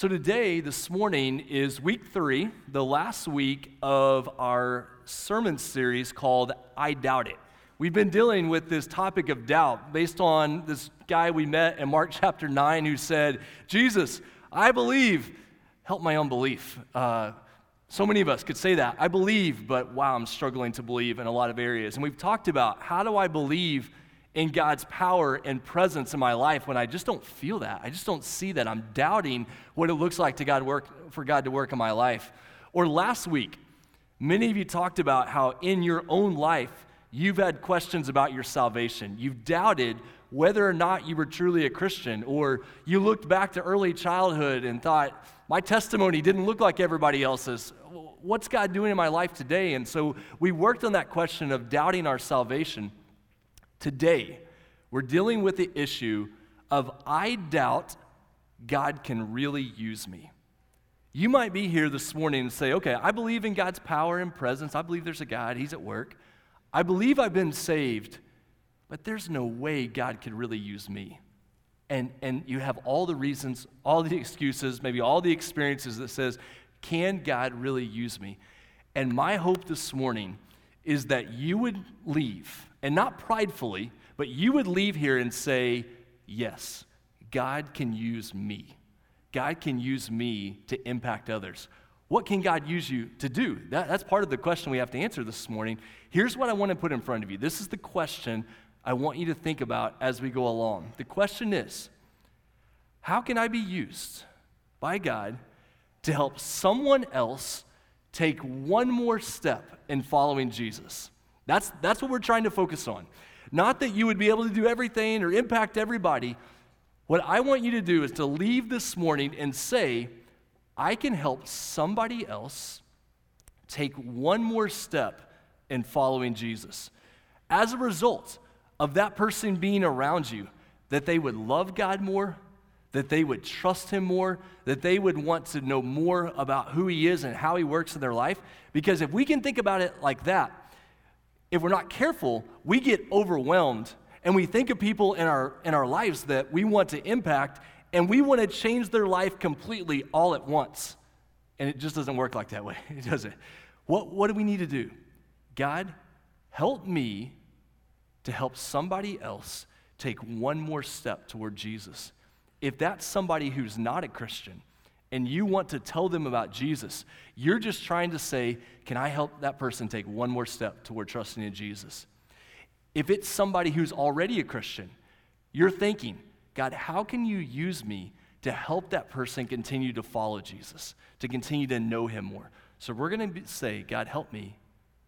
So, today, this morning, is week three, the last week of our sermon series called I Doubt It. We've been dealing with this topic of doubt based on this guy we met in Mark chapter 9 who said, Jesus, I believe, help my unbelief. Uh, so many of us could say that. I believe, but wow, I'm struggling to believe in a lot of areas. And we've talked about how do I believe in God's power and presence in my life when I just don't feel that. I just don't see that. I'm doubting what it looks like to God work for God to work in my life. Or last week, many of you talked about how in your own life you've had questions about your salvation. You've doubted whether or not you were truly a Christian, or you looked back to early childhood and thought, my testimony didn't look like everybody else's. What's God doing in my life today? And so we worked on that question of doubting our salvation. Today, we're dealing with the issue of I doubt God can really use me. You might be here this morning and say, okay, I believe in God's power and presence. I believe there's a God, He's at work. I believe I've been saved, but there's no way God could really use me. And, and you have all the reasons, all the excuses, maybe all the experiences that says, can God really use me? And my hope this morning is that you would leave, and not pridefully, but you would leave here and say, Yes, God can use me. God can use me to impact others. What can God use you to do? That, that's part of the question we have to answer this morning. Here's what I want to put in front of you. This is the question I want you to think about as we go along. The question is How can I be used by God to help someone else take one more step in following Jesus. That's, that's what we're trying to focus on. Not that you would be able to do everything or impact everybody. What I want you to do is to leave this morning and say, I can help somebody else take one more step in following Jesus. As a result of that person being around you, that they would love God more, that they would trust him more, that they would want to know more about who he is and how he works in their life. Because if we can think about it like that, if we're not careful, we get overwhelmed and we think of people in our, in our lives that we want to impact and we want to change their life completely all at once. And it just doesn't work like that way, it doesn't. What, what do we need to do? God, help me to help somebody else take one more step toward Jesus if that's somebody who's not a Christian and you want to tell them about Jesus, you're just trying to say, Can I help that person take one more step toward trusting in Jesus? If it's somebody who's already a Christian, you're thinking, God, how can you use me to help that person continue to follow Jesus, to continue to know him more? So we're going to say, God, help me,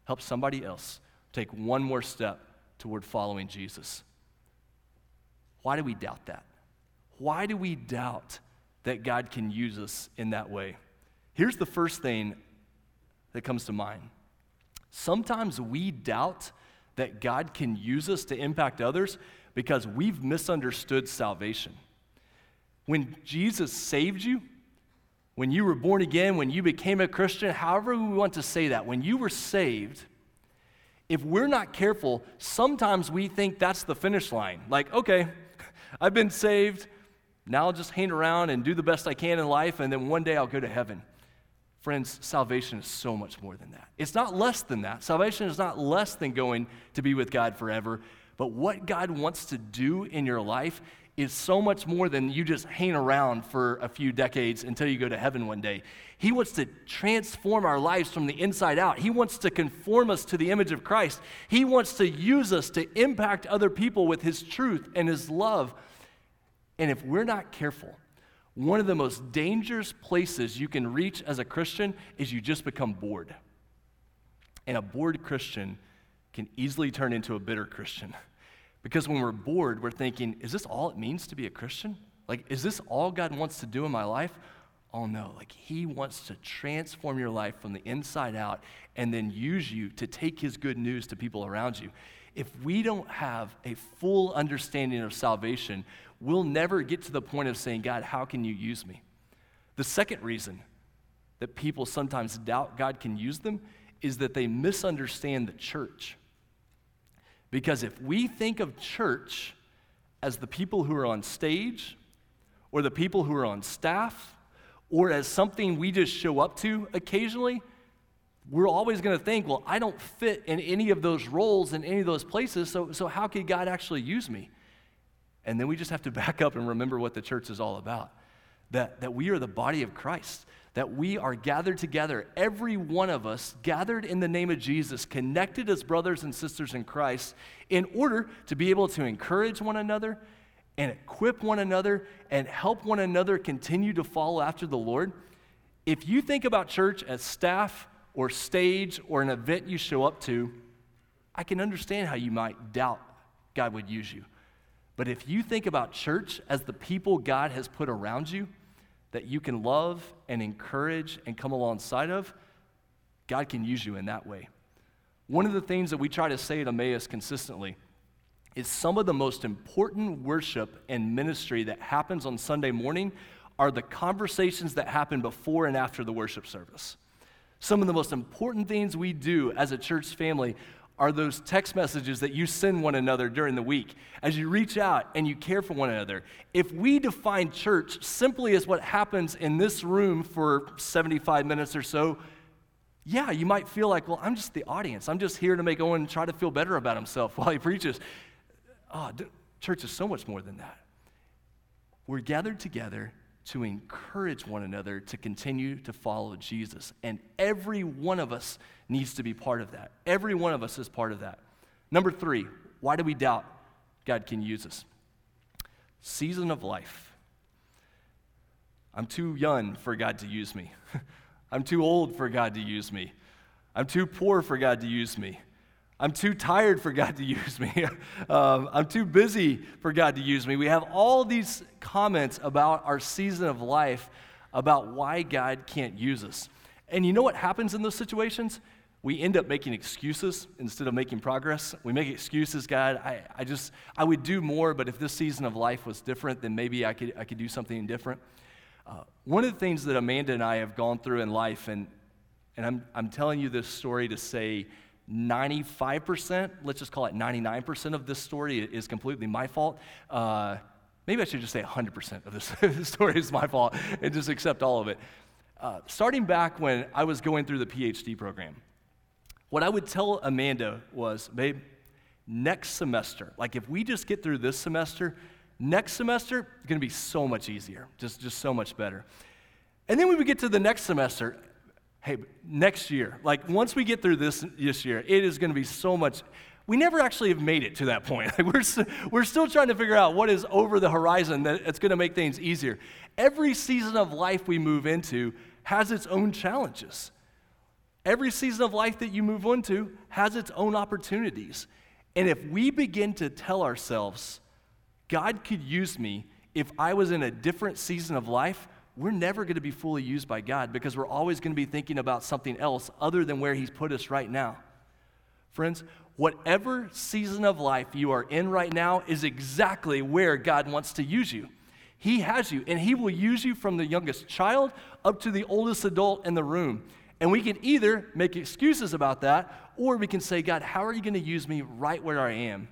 help somebody else take one more step toward following Jesus. Why do we doubt that? Why do we doubt that God can use us in that way? Here's the first thing that comes to mind. Sometimes we doubt that God can use us to impact others because we've misunderstood salvation. When Jesus saved you, when you were born again, when you became a Christian, however we want to say that, when you were saved, if we're not careful, sometimes we think that's the finish line. Like, okay, I've been saved, now I'll just hang around and do the best I can in life, and then one day I'll go to heaven. Friends, salvation is so much more than that. It's not less than that. Salvation is not less than going to be with God forever. But what God wants to do in your life is so much more than you just hang around for a few decades until you go to heaven one day. He wants to transform our lives from the inside out. He wants to conform us to the image of Christ. He wants to use us to impact other people with His truth and His love and if we're not careful, one of the most dangerous places you can reach as a Christian is you just become bored. And a bored Christian can easily turn into a bitter Christian. Because when we're bored, we're thinking, is this all it means to be a Christian? Like, is this all God wants to do in my life? Oh no, like He wants to transform your life from the inside out and then use you to take His good news to people around you. If we don't have a full understanding of salvation, we'll never get to the point of saying, God, how can you use me? The second reason that people sometimes doubt God can use them is that they misunderstand the church. Because if we think of church as the people who are on stage, or the people who are on staff, or as something we just show up to occasionally, we're always going to think, well, I don't fit in any of those roles in any of those places, so, so how could God actually use me? And then we just have to back up and remember what the church is all about that, that we are the body of Christ, that we are gathered together, every one of us gathered in the name of Jesus, connected as brothers and sisters in Christ, in order to be able to encourage one another and equip one another and help one another continue to follow after the Lord. If you think about church as staff or stage or an event you show up to, I can understand how you might doubt God would use you. But if you think about church as the people God has put around you, that you can love and encourage and come alongside of, God can use you in that way. One of the things that we try to say at Emmaus consistently is some of the most important worship and ministry that happens on Sunday morning are the conversations that happen before and after the worship service. Some of the most important things we do as a church family are those text messages that you send one another during the week as you reach out and you care for one another. If we define church simply as what happens in this room for 75 minutes or so, yeah, you might feel like, well, I'm just the audience. I'm just here to make Owen try to feel better about himself while he preaches. Oh, church is so much more than that. We're gathered together to encourage one another to continue to follow Jesus. And every one of us needs to be part of that. Every one of us is part of that. Number three, why do we doubt God can use us? Season of life. I'm too young for God to use me. I'm too old for God to use me. I'm too poor for God to use me. I'm too tired for God to use me. um, I'm too busy for God to use me. We have all these comments about our season of life about why God can't use us. And you know what happens in those situations? We end up making excuses instead of making progress. We make excuses, God, I, I just, I would do more, but if this season of life was different, then maybe I could, I could do something different. Uh, one of the things that Amanda and I have gone through in life, and, and I'm, I'm telling you this story to say 95%, let's just call it 99% of this story is completely my fault. Uh, maybe I should just say 100% of this story is my fault and just accept all of it. Uh, starting back when I was going through the PhD program, what I would tell Amanda was, babe, next semester, like if we just get through this semester, next semester it's going to be so much easier, just, just so much better. And then we get to the next semester, hey, next year, like once we get through this this year, it is going to be so much. We never actually have made it to that point. Like we're, we're still trying to figure out what is over the horizon that it's going to make things easier. Every season of life we move into has its own challenges. Every season of life that you move into has its own opportunities. And if we begin to tell ourselves, God could use me if I was in a different season of life, we're never going to be fully used by God because we're always going to be thinking about something else other than where He's put us right now. Friends, whatever season of life you are in right now is exactly where God wants to use you. He has you, and He will use you from the youngest child up to the oldest adult in the room. And we can either make excuses about that, or we can say, God, how are you going to use me right where I am?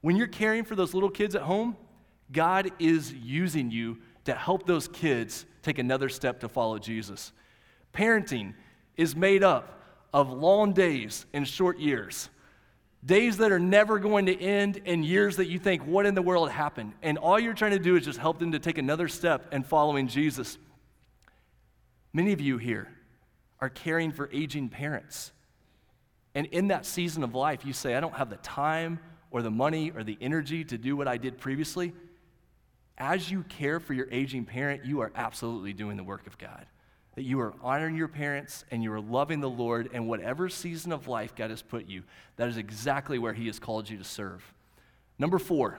When you're caring for those little kids at home, God is using you to help those kids take another step to follow Jesus. Parenting is made up of long days and short years. Days that are never going to end, and years that you think, what in the world happened? And all you're trying to do is just help them to take another step in following Jesus. Many of you here are caring for aging parents. And in that season of life, you say, I don't have the time or the money or the energy to do what I did previously as you care for your aging parent, you are absolutely doing the work of God. That you are honoring your parents and you are loving the Lord, and whatever season of life God has put you, that is exactly where He has called you to serve. Number four,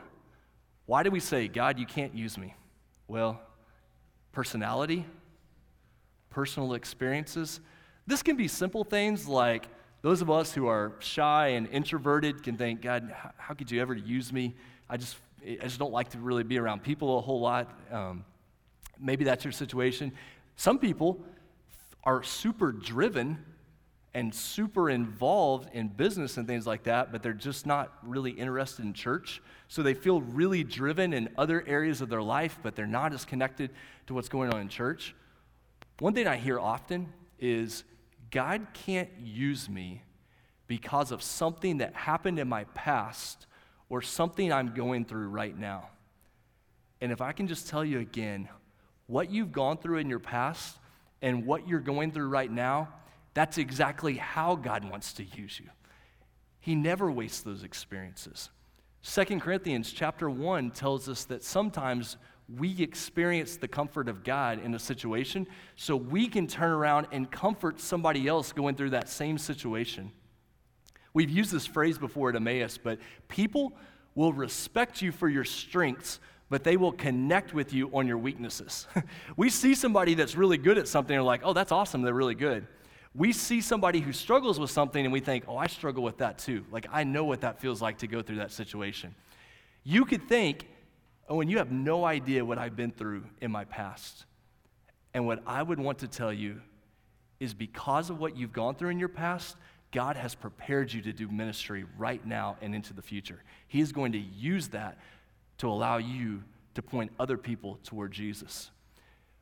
why do we say, God, you can't use me? Well, personality, personal experiences. This can be simple things like those of us who are shy and introverted can think, God, how could you ever use me? I just I just don't like to really be around people a whole lot. Um, maybe that's your situation. Some people are super driven and super involved in business and things like that, but they're just not really interested in church. So they feel really driven in other areas of their life, but they're not as connected to what's going on in church. One thing I hear often is God can't use me because of something that happened in my past or something I'm going through right now. And if I can just tell you again, what you've gone through in your past and what you're going through right now, that's exactly how God wants to use you. He never wastes those experiences. Second Corinthians chapter 1 tells us that sometimes we experience the comfort of God in a situation so we can turn around and comfort somebody else going through that same situation. We've used this phrase before at Emmaus, but people will respect you for your strengths, but they will connect with you on your weaknesses. we see somebody that's really good at something and are like, oh, that's awesome, they're really good. We see somebody who struggles with something and we think, oh, I struggle with that too. Like, I know what that feels like to go through that situation. You could think, oh, and you have no idea what I've been through in my past. And what I would want to tell you is because of what you've gone through in your past, God has prepared you to do ministry right now and into the future. He is going to use that to allow you to point other people toward Jesus.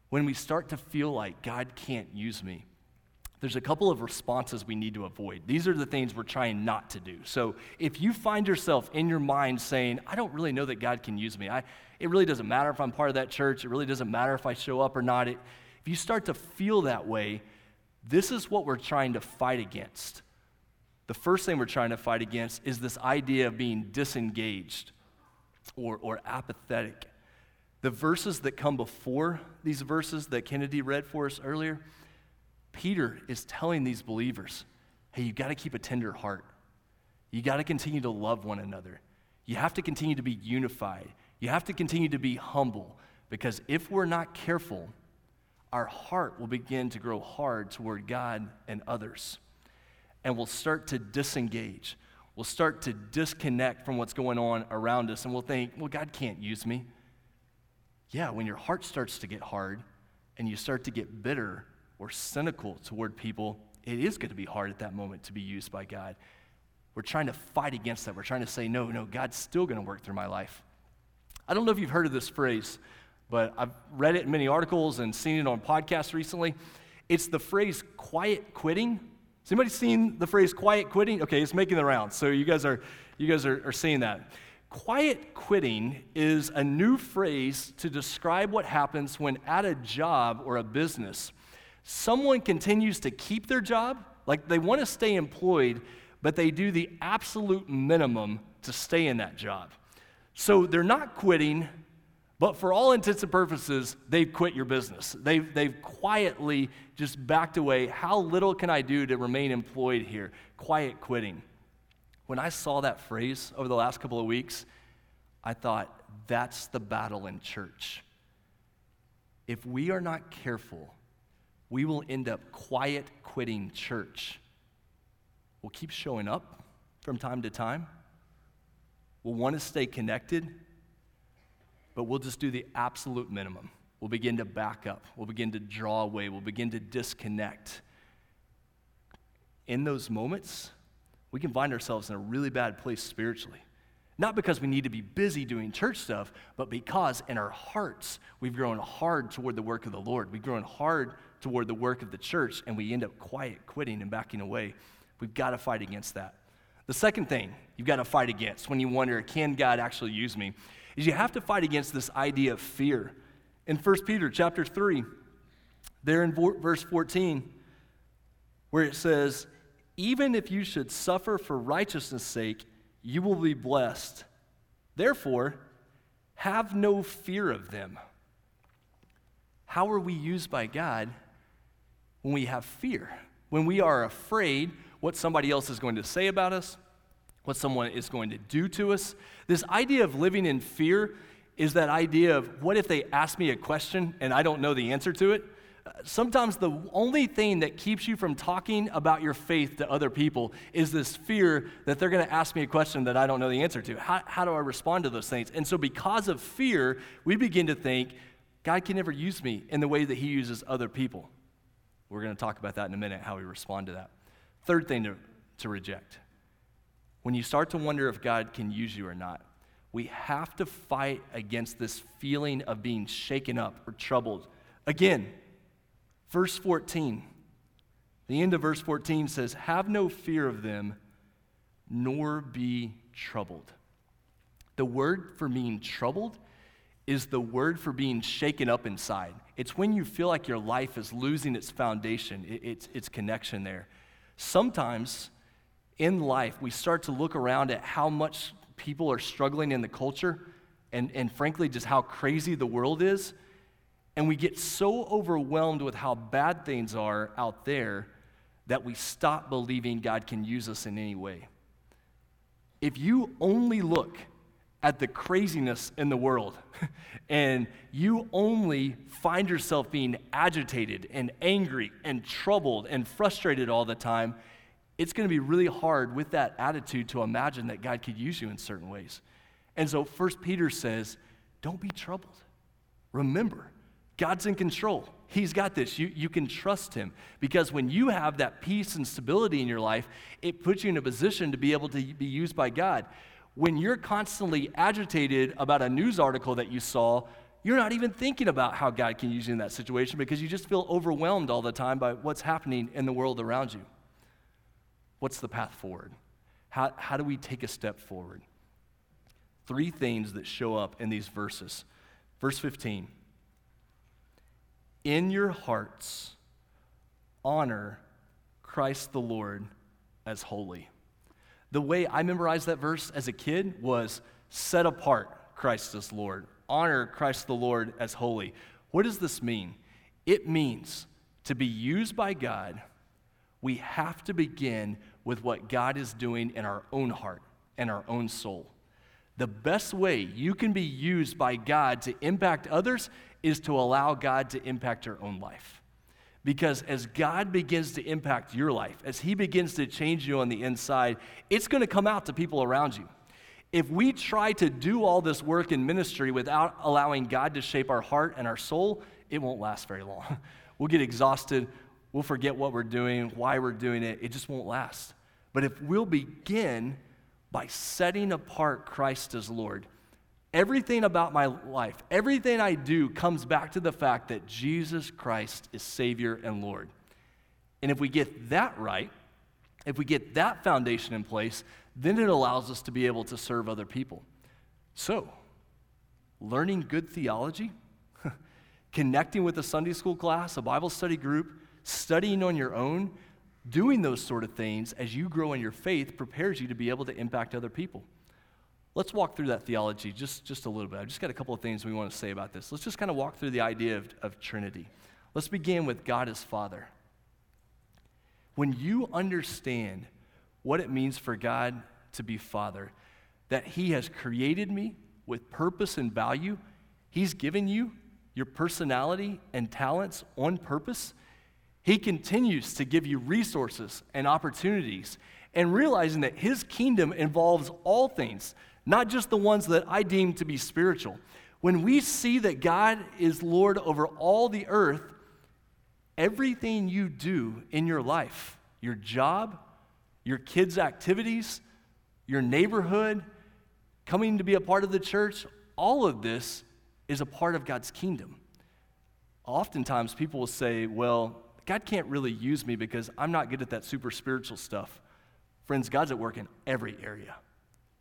When we start to feel like God can't use me, there's a couple of responses we need to avoid. These are the things we're trying not to do. So if you find yourself in your mind saying, I don't really know that God can use me, I, it really doesn't matter if I'm part of that church, it really doesn't matter if I show up or not. It, if you start to feel that way, this is what we're trying to fight against. The first thing we're trying to fight against is this idea of being disengaged or, or apathetic. The verses that come before these verses that Kennedy read for us earlier, Peter is telling these believers hey, you got to keep a tender heart. You got to continue to love one another. You have to continue to be unified. You have to continue to be humble because if we're not careful, our heart will begin to grow hard toward God and others. And we'll start to disengage we'll start to disconnect from what's going on around us and we'll think, well, God can't use me. Yeah, when your heart starts to get hard and you start to get bitter or cynical toward people, it is going to be hard at that moment to be used by God. We're trying to fight against that. We're trying to say, no, no, God's still going to work through my life. I don't know if you've heard of this phrase, but I've read it in many articles and seen it on podcasts recently. It's the phrase quiet quitting has anybody seen the phrase quiet quitting? Okay, it's making the rounds. So you guys are you guys are, are seeing that. Quiet quitting is a new phrase to describe what happens when at a job or a business, someone continues to keep their job, like they want to stay employed, but they do the absolute minimum to stay in that job. So they're not quitting, but for all intents and purposes, they've quit your business. They've, they've quietly just backed away. How little can I do to remain employed here? Quiet quitting. When I saw that phrase over the last couple of weeks, I thought, that's the battle in church. If we are not careful, we will end up quiet quitting church. We'll keep showing up from time to time. We'll want to stay connected but we'll just do the absolute minimum. We'll begin to back up. We'll begin to draw away. We'll begin to disconnect. In those moments, we can find ourselves in a really bad place spiritually. Not because we need to be busy doing church stuff, but because in our hearts, we've grown hard toward the work of the Lord. We've grown hard toward the work of the church, and we end up quiet, quitting, and backing away. We've got to fight against that. The second thing you've got to fight against when you wonder, can God actually use me? Is you have to fight against this idea of fear. In 1 Peter chapter 3, there in verse 14, where it says, Even if you should suffer for righteousness' sake, you will be blessed. Therefore, have no fear of them. How are we used by God when we have fear? When we are afraid what somebody else is going to say about us, what someone is going to do to us. This idea of living in fear is that idea of what if they ask me a question and I don't know the answer to it? Sometimes the only thing that keeps you from talking about your faith to other people is this fear that they're going to ask me a question that I don't know the answer to. How, how do I respond to those things? And so, because of fear, we begin to think, God can never use me in the way that He uses other people. We're going to talk about that in a minute, how we respond to that. Third thing to, to reject when you start to wonder if God can use you or not, we have to fight against this feeling of being shaken up or troubled. Again, Verse 14, the end of verse 14 says, Have no fear of them, nor be troubled. The word for being troubled is the word for being shaken up inside. It's when you feel like your life is losing its foundation, its, its connection there. Sometimes in life, we start to look around at how much people are struggling in the culture and, and frankly, just how crazy the world is. And we get so overwhelmed with how bad things are out there that we stop believing God can use us in any way. If you only look at the craziness in the world and you only find yourself being agitated and angry and troubled and frustrated all the time, it's going to be really hard with that attitude to imagine that God could use you in certain ways. And so, First Peter says, don't be troubled. Remember, God's in control. He's got this. You, you can trust Him. Because when you have that peace and stability in your life, it puts you in a position to be able to be used by God. When you're constantly agitated about a news article that you saw, you're not even thinking about how God can use you in that situation because you just feel overwhelmed all the time by what's happening in the world around you. What's the path forward? How, how do we take a step forward? Three things that show up in these verses. Verse 15 In your hearts, honor Christ the Lord as holy. The way I memorized that verse as a kid was set apart Christ as Lord, honor Christ the Lord as holy. What does this mean? It means to be used by God we have to begin with what God is doing in our own heart and our own soul. The best way you can be used by God to impact others is to allow God to impact your own life. Because as God begins to impact your life, as He begins to change you on the inside, it's going to come out to people around you. If we try to do all this work in ministry without allowing God to shape our heart and our soul, it won't last very long. We'll get exhausted. We'll forget what we're doing, why we're doing it. It just won't last. But if we'll begin by setting apart Christ as Lord, everything about my life, everything I do comes back to the fact that Jesus Christ is Savior and Lord. And if we get that right, if we get that foundation in place, then it allows us to be able to serve other people. So, learning good theology, connecting with a Sunday school class, a Bible study group, studying on your own, doing those sort of things as you grow in your faith prepares you to be able to impact other people. Let's walk through that theology just, just a little bit. I've just got a couple of things we want to say about this. Let's just kind of walk through the idea of, of Trinity. Let's begin with God as Father. When you understand what it means for God to be Father, that He has created me with purpose and value, He's given you your personality and talents on purpose he continues to give you resources and opportunities, and realizing that His kingdom involves all things, not just the ones that I deem to be spiritual. When we see that God is Lord over all the earth, everything you do in your life, your job, your kids' activities, your neighborhood, coming to be a part of the church, all of this is a part of God's kingdom. Oftentimes, people will say, well, God can't really use me because I'm not good at that super spiritual stuff. Friends, God's at work in every area,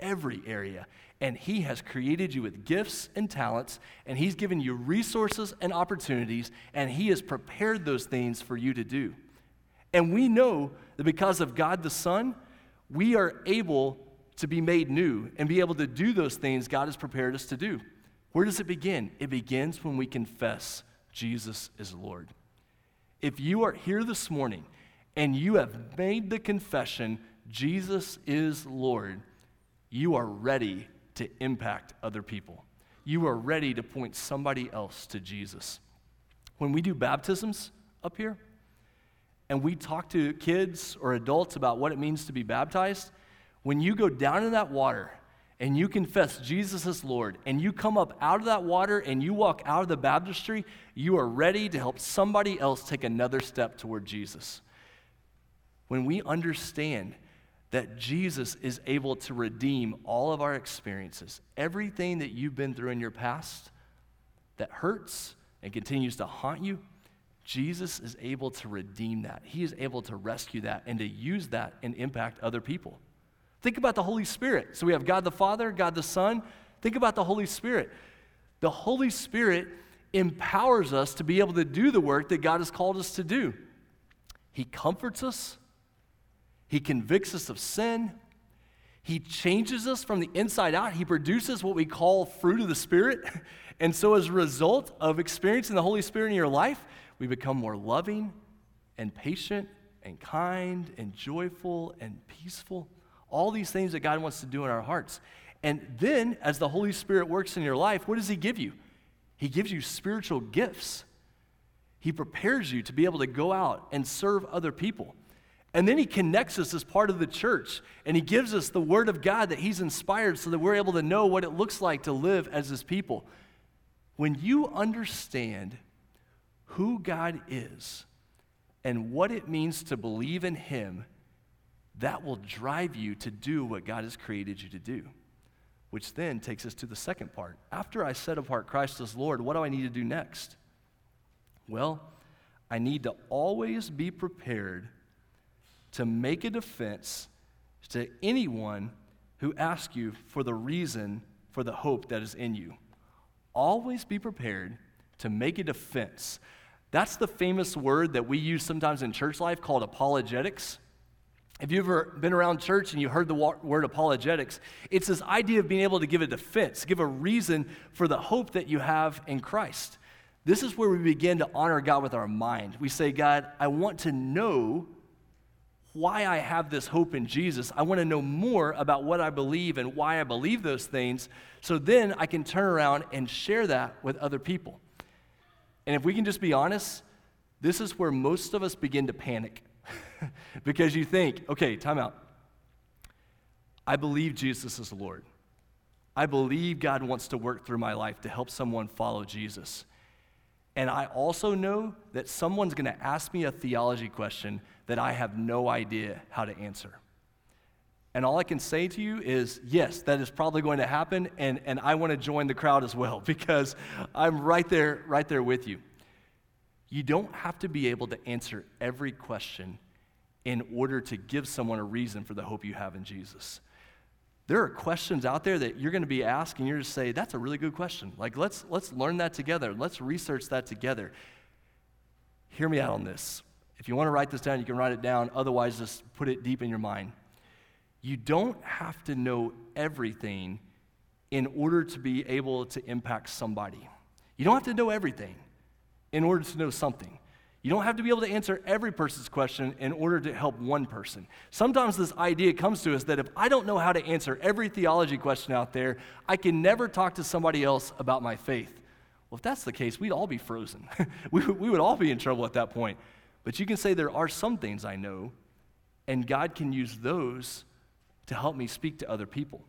every area. And He has created you with gifts and talents, and He's given you resources and opportunities, and He has prepared those things for you to do. And we know that because of God the Son, we are able to be made new and be able to do those things God has prepared us to do. Where does it begin? It begins when we confess Jesus is Lord. If you are here this morning and you have made the confession, Jesus is Lord, you are ready to impact other people. You are ready to point somebody else to Jesus. When we do baptisms up here, and we talk to kids or adults about what it means to be baptized, when you go down in that water and you confess Jesus as Lord, and you come up out of that water and you walk out of the baptistry, you are ready to help somebody else take another step toward Jesus. When we understand that Jesus is able to redeem all of our experiences, everything that you've been through in your past that hurts and continues to haunt you, Jesus is able to redeem that. He is able to rescue that and to use that and impact other people. Think about the Holy Spirit. So we have God the Father, God the Son. Think about the Holy Spirit. The Holy Spirit empowers us to be able to do the work that God has called us to do. He comforts us, He convicts us of sin, He changes us from the inside out. He produces what we call fruit of the Spirit. And so, as a result of experiencing the Holy Spirit in your life, we become more loving and patient and kind and joyful and peaceful. All these things that God wants to do in our hearts. And then, as the Holy Spirit works in your life, what does He give you? He gives you spiritual gifts. He prepares you to be able to go out and serve other people. And then he connects us as part of the church, and he gives us the word of God that he's inspired so that we're able to know what it looks like to live as his people. When you understand who God is and what it means to believe in him, that will drive you to do what God has created you to do. Which then takes us to the second part. After I set apart Christ as Lord, what do I need to do next? Well, I need to always be prepared to make a defense to anyone who asks you for the reason for the hope that is in you. Always be prepared to make a defense. That's the famous word that we use sometimes in church life called apologetics. If you've ever been around church and you heard the word apologetics, it's this idea of being able to give a defense, give a reason for the hope that you have in Christ. This is where we begin to honor God with our mind. We say, God, I want to know why I have this hope in Jesus. I want to know more about what I believe and why I believe those things so then I can turn around and share that with other people. And if we can just be honest, this is where most of us begin to panic because you think, okay, time out. I believe Jesus is Lord. I believe God wants to work through my life to help someone follow Jesus. And I also know that someone's going to ask me a theology question that I have no idea how to answer. And all I can say to you is, yes, that is probably going to happen, and, and I want to join the crowd as well because I'm right there, right there with you. You don't have to be able to answer every question in order to give someone a reason for the hope you have in Jesus. There are questions out there that you're going to be asked, and you're to say, That's a really good question. Like, let's, let's learn that together. Let's research that together. Hear me out on this. If you want to write this down, you can write it down. Otherwise, just put it deep in your mind. You don't have to know everything in order to be able to impact somebody. You don't have to know everything in order to know something. You don't have to be able to answer every person's question in order to help one person. Sometimes this idea comes to us that if I don't know how to answer every theology question out there, I can never talk to somebody else about my faith. Well, if that's the case, we'd all be frozen. we, we would all be in trouble at that point. But you can say, there are some things I know, and God can use those to help me speak to other people.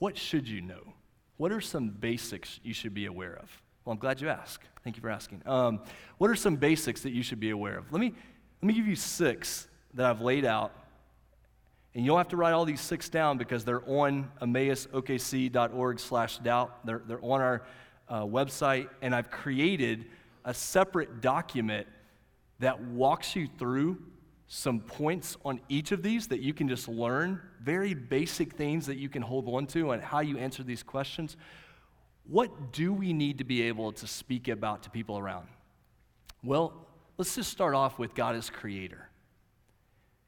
What should you know? What are some basics you should be aware of? Well, I'm glad you asked. Thank you for asking. Um, what are some basics that you should be aware of? Let me, let me give you six that I've laid out. And you don't have to write all these six down because they're on emmausokc.org slash doubt. They're, they're on our uh, website. And I've created a separate document that walks you through some points on each of these that you can just learn, very basic things that you can hold on to on how you answer these questions. What do we need to be able to speak about to people around? Well, let's just start off with God as creator.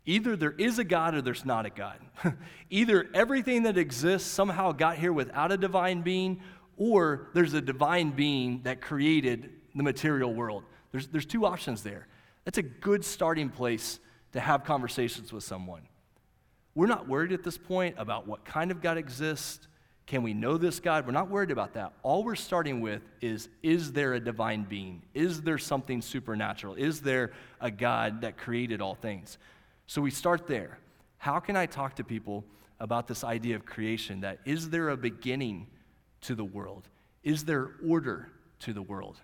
Either there is a God or there's not a God. Either everything that exists somehow got here without a divine being, or there's a divine being that created the material world. There's, there's two options there. That's a good starting place to have conversations with someone. We're not worried at this point about what kind of God exists, can we know this God? We're not worried about that. All we're starting with is Is there a divine being? Is there something supernatural? Is there a God that created all things? So we start there. How can I talk to people about this idea of creation? That is there a beginning to the world? Is there order to the world?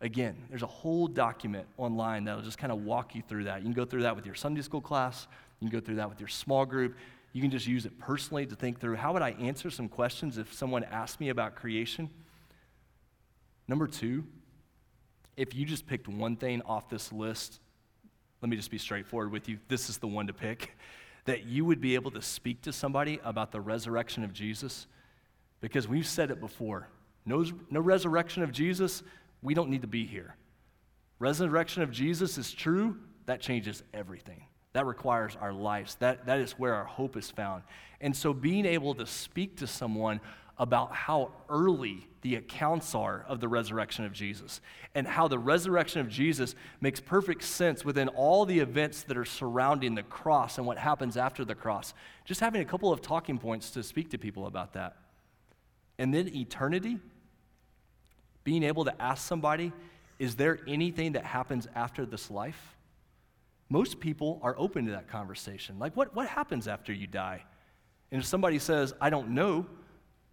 Again, there's a whole document online that'll just kind of walk you through that. You can go through that with your Sunday school class, you can go through that with your small group. You can just use it personally to think through how would I answer some questions if someone asked me about creation? Number two, if you just picked one thing off this list, let me just be straightforward with you. This is the one to pick. That you would be able to speak to somebody about the resurrection of Jesus. Because we've said it before no, no resurrection of Jesus, we don't need to be here. Resurrection of Jesus is true, that changes everything. That requires our lives. That, that is where our hope is found. And so, being able to speak to someone about how early the accounts are of the resurrection of Jesus and how the resurrection of Jesus makes perfect sense within all the events that are surrounding the cross and what happens after the cross. Just having a couple of talking points to speak to people about that. And then eternity, being able to ask somebody, is there anything that happens after this life? Most people are open to that conversation. Like, what, what happens after you die? And if somebody says, I don't know,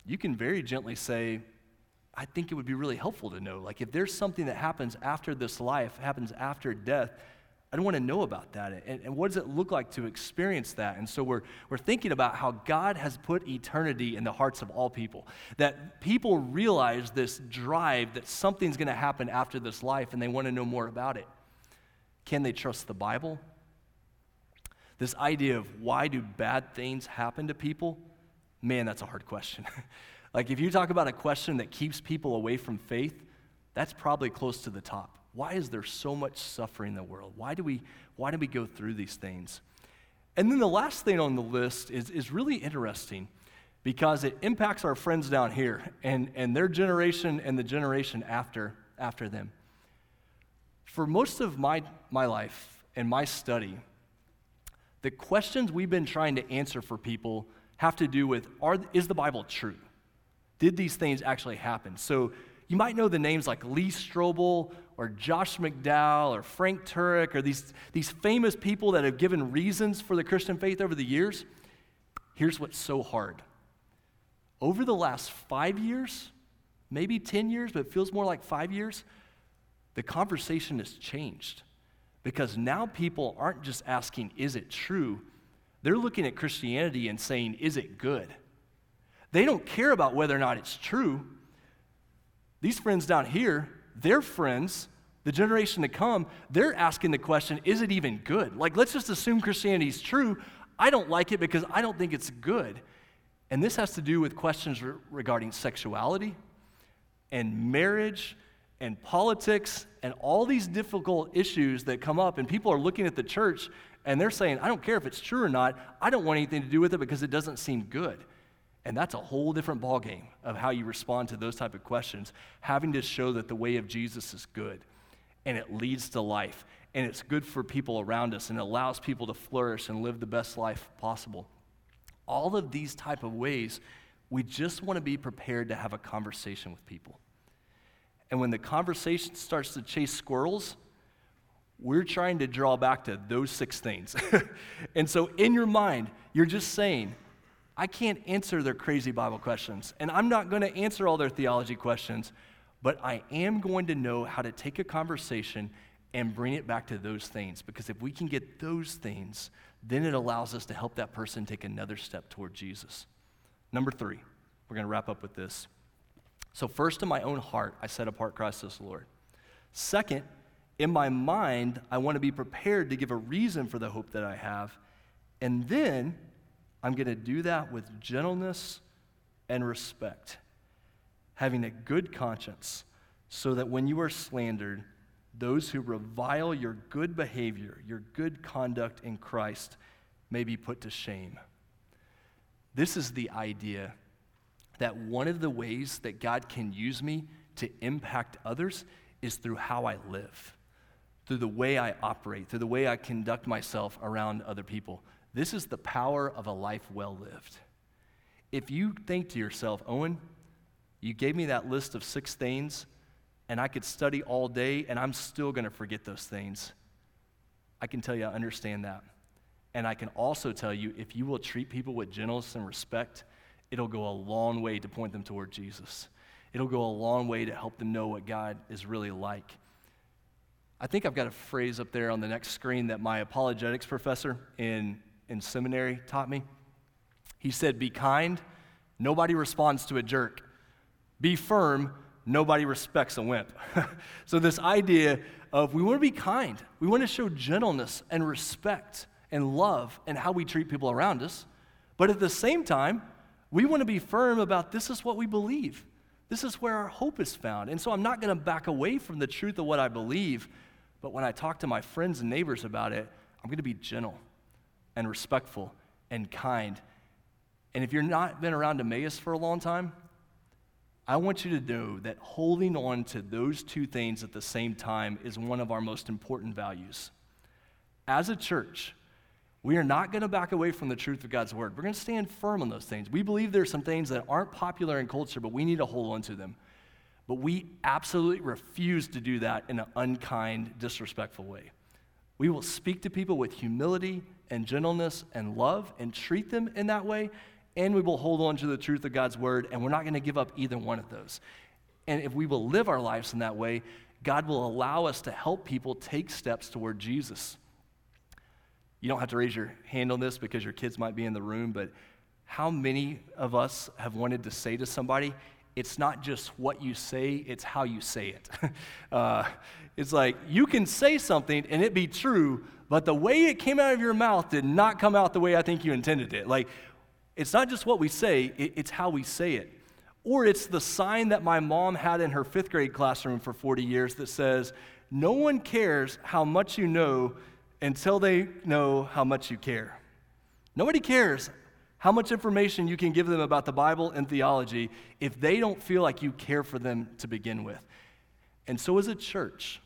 you can very gently say, I think it would be really helpful to know. Like, if there's something that happens after this life, happens after death, I don't want to know about that. And, and, what does it look like to experience that? And so we're, we're thinking about how God has put eternity in the hearts of all people. That people realize this drive that something's going to happen after this life and they want to know more about it. Can they trust the Bible? This idea of why do bad things happen to people? Man, that's a hard question. like, if you talk about a question that keeps people away from faith, that's probably close to the top. Why is there so much suffering in the world? Why do we, why do we go through these things? And then the last thing on the list is, is really interesting because it impacts our friends down here and, and their generation and the generation after, after them. For most of my, my life and my study, the questions we've been trying to answer for people have to do with are, is the Bible true? Did these things actually happen? So you might know the names like Lee Strobel or Josh McDowell or Frank Turek or these, these famous people that have given reasons for the Christian faith over the years. Here's what's so hard. Over the last five years, maybe 10 years, but it feels more like five years, the conversation has changed. Because now people aren't just asking, is it true? They're looking at Christianity and saying, is it good? They don't care about whether or not it's true. These friends down here, their friends, the generation to come, they're asking the question, is it even good? Like, let's just assume Christianity is true. I don't like it because I don't think it's good. And this has to do with questions re- regarding sexuality and marriage and politics and all these difficult issues that come up. And people are looking at the church and they're saying, I don't care if it's true or not. I don't want anything to do with it because it doesn't seem good. And that's a whole different ballgame of how you respond to those type of questions, having to show that the way of Jesus is good and it leads to life and it's good for people around us and allows people to flourish and live the best life possible. All of these type of ways, we just want to be prepared to have a conversation with people. And when the conversation starts to chase squirrels, we're trying to draw back to those six things. and so in your mind, you're just saying, I can't answer their crazy Bible questions, and I'm not going to answer all their theology questions, but I am going to know how to take a conversation and bring it back to those things. Because if we can get those things, then it allows us to help that person take another step toward Jesus. Number three, we're going to wrap up with this. So, first, in my own heart, I set apart Christ as Lord. Second, in my mind, I want to be prepared to give a reason for the hope that I have. And then I'm going to do that with gentleness and respect, having a good conscience, so that when you are slandered, those who revile your good behavior, your good conduct in Christ, may be put to shame. This is the idea that one of the ways that God can use me to impact others is through how I live through the way I operate, through the way I conduct myself around other people. This is the power of a life well lived. If you think to yourself, Owen, you gave me that list of six things, and I could study all day, and I'm still going to forget those things, I can tell you I understand that. And I can also tell you if you will treat people with gentleness and respect, it'll go a long way to point them toward Jesus. It'll go a long way to help them know what God is really like. I think I've got a phrase up there on the next screen that my apologetics professor in, in seminary taught me. He said, Be kind, nobody responds to a jerk. Be firm, nobody respects a wimp. so, this idea of we want to be kind, we want to show gentleness and respect and love and how we treat people around us. But at the same time, we want to be firm about this is what we believe. This is where our hope is found. And so I'm not going to back away from the truth of what I believe, but when I talk to my friends and neighbors about it, I'm going to be gentle and respectful and kind. And if you're not been around Emmaus for a long time, I want you to know that holding on to those two things at the same time is one of our most important values. As a church, we are not going to back away from the truth of God's word. We're going to stand firm on those things. We believe there's some things that aren't popular in culture, but we need to hold on to them. But we absolutely refuse to do that in an unkind, disrespectful way. We will speak to people with humility and gentleness and love and treat them in that way, and we will hold on to the truth of God's word, and we're not going to give up either one of those. And if we will live our lives in that way, God will allow us to help people take steps toward Jesus. You don't have to raise your hand on this because your kids might be in the room, but how many of us have wanted to say to somebody, it's not just what you say, it's how you say it. uh, it's like you can say something and it be true, but the way it came out of your mouth did not come out the way I think you intended it. Like, it's not just what we say, it, it's how we say it. Or it's the sign that my mom had in her fifth grade classroom for 40 years that says, No one cares how much you know until they know how much you care. Nobody cares how much information you can give them about the Bible and theology if they don't feel like you care for them to begin with. And so, as a church,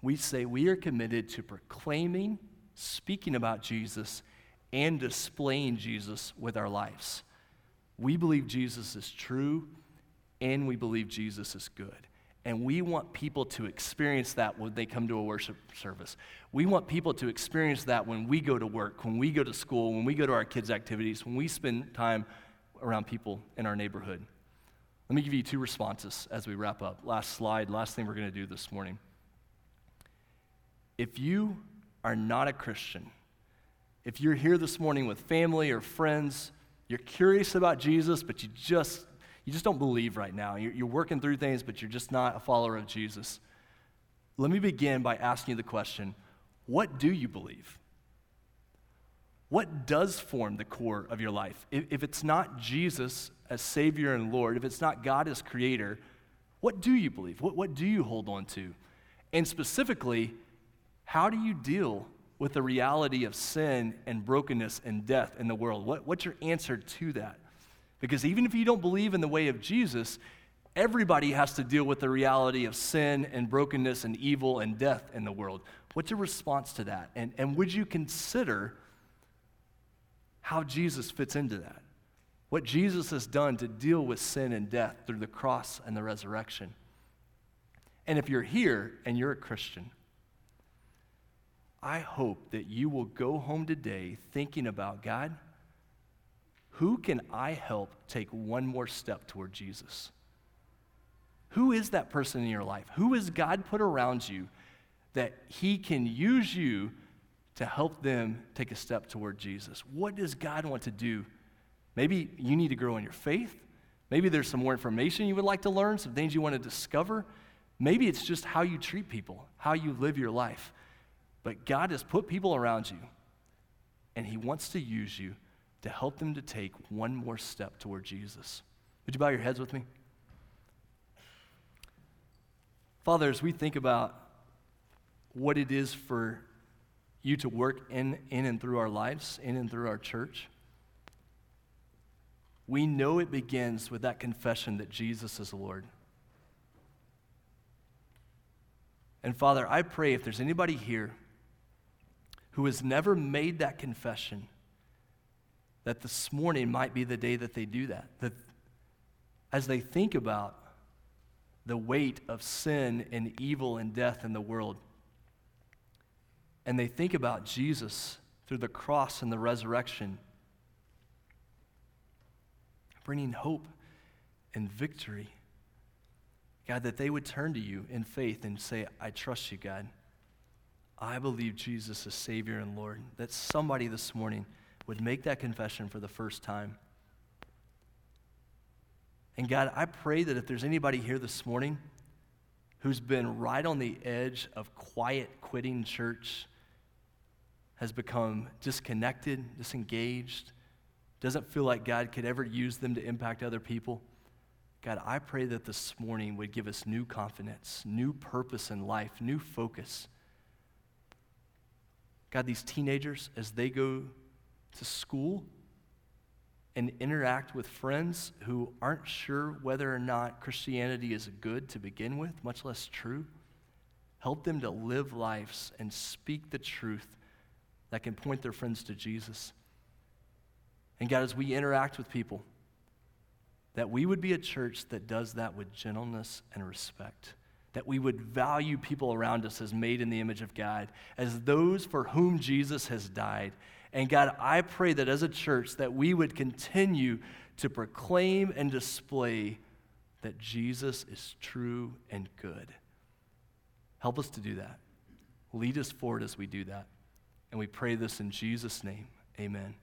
we say we are committed to proclaiming, speaking about Jesus, and displaying Jesus with our lives. We believe Jesus is true, and we believe Jesus is good. And we want people to experience that when they come to a worship service. We want people to experience that when we go to work, when we go to school, when we go to our kids' activities, when we spend time around people in our neighborhood. Let me give you two responses as we wrap up. Last slide, last thing we're going to do this morning. If you are not a Christian, if you're here this morning with family or friends, you're curious about Jesus, but you just you just don't believe right now. You're, you're working through things, but you're just not a follower of Jesus. Let me begin by asking you the question what do you believe? What does form the core of your life? If, if it's not Jesus as Savior and Lord, if it's not God as Creator, what do you believe? What, what do you hold on to? And specifically, how do you deal with the reality of sin and brokenness and death in the world? What, what's your answer to that? Because even if you don't believe in the way of Jesus, everybody has to deal with the reality of sin and brokenness and evil and death in the world. What's your response to that? And, and would you consider how Jesus fits into that? What Jesus has done to deal with sin and death through the cross and the resurrection. And if you're here and you're a Christian, I hope that you will go home today thinking about God who can I help take one more step toward Jesus? Who is that person in your life? Who has God put around you that He can use you to help them take a step toward Jesus? What does God want to do? Maybe you need to grow in your faith. Maybe there's some more information you would like to learn, some things you want to discover. Maybe it's just how you treat people, how you live your life. But God has put people around you, and He wants to use you to help them to take one more step toward Jesus. Would you bow your heads with me? Father, as we think about what it is for you to work in, in and through our lives, in and through our church, we know it begins with that confession that Jesus is Lord. And Father, I pray if there's anybody here who has never made that confession, that this morning might be the day that they do that. That as they think about the weight of sin and evil and death in the world, and they think about Jesus through the cross and the resurrection, bringing hope and victory. God, that they would turn to you in faith and say, I trust you, God. I believe Jesus is Savior and Lord. That somebody this morning would make that confession for the first time. And God, I pray that if there's anybody here this morning who's been right on the edge of quiet quitting church, has become disconnected, disengaged, doesn't feel like God could ever use them to impact other people. God, I pray that this morning would give us new confidence, new purpose in life, new focus. God, these teenagers, as they go to school and interact with friends who aren't sure whether or not Christianity is good to begin with, much less true, help them to live lives and speak the truth that can point their friends to Jesus. And God, as we interact with people, that we would be a church that does that with gentleness and respect. That we would value people around us as made in the image of God, as those for whom Jesus has died. And God, I pray that as a church that we would continue to proclaim and display that Jesus is true and good. Help us to do that. Lead us forward as we do that. And we pray this in Jesus' name. Amen.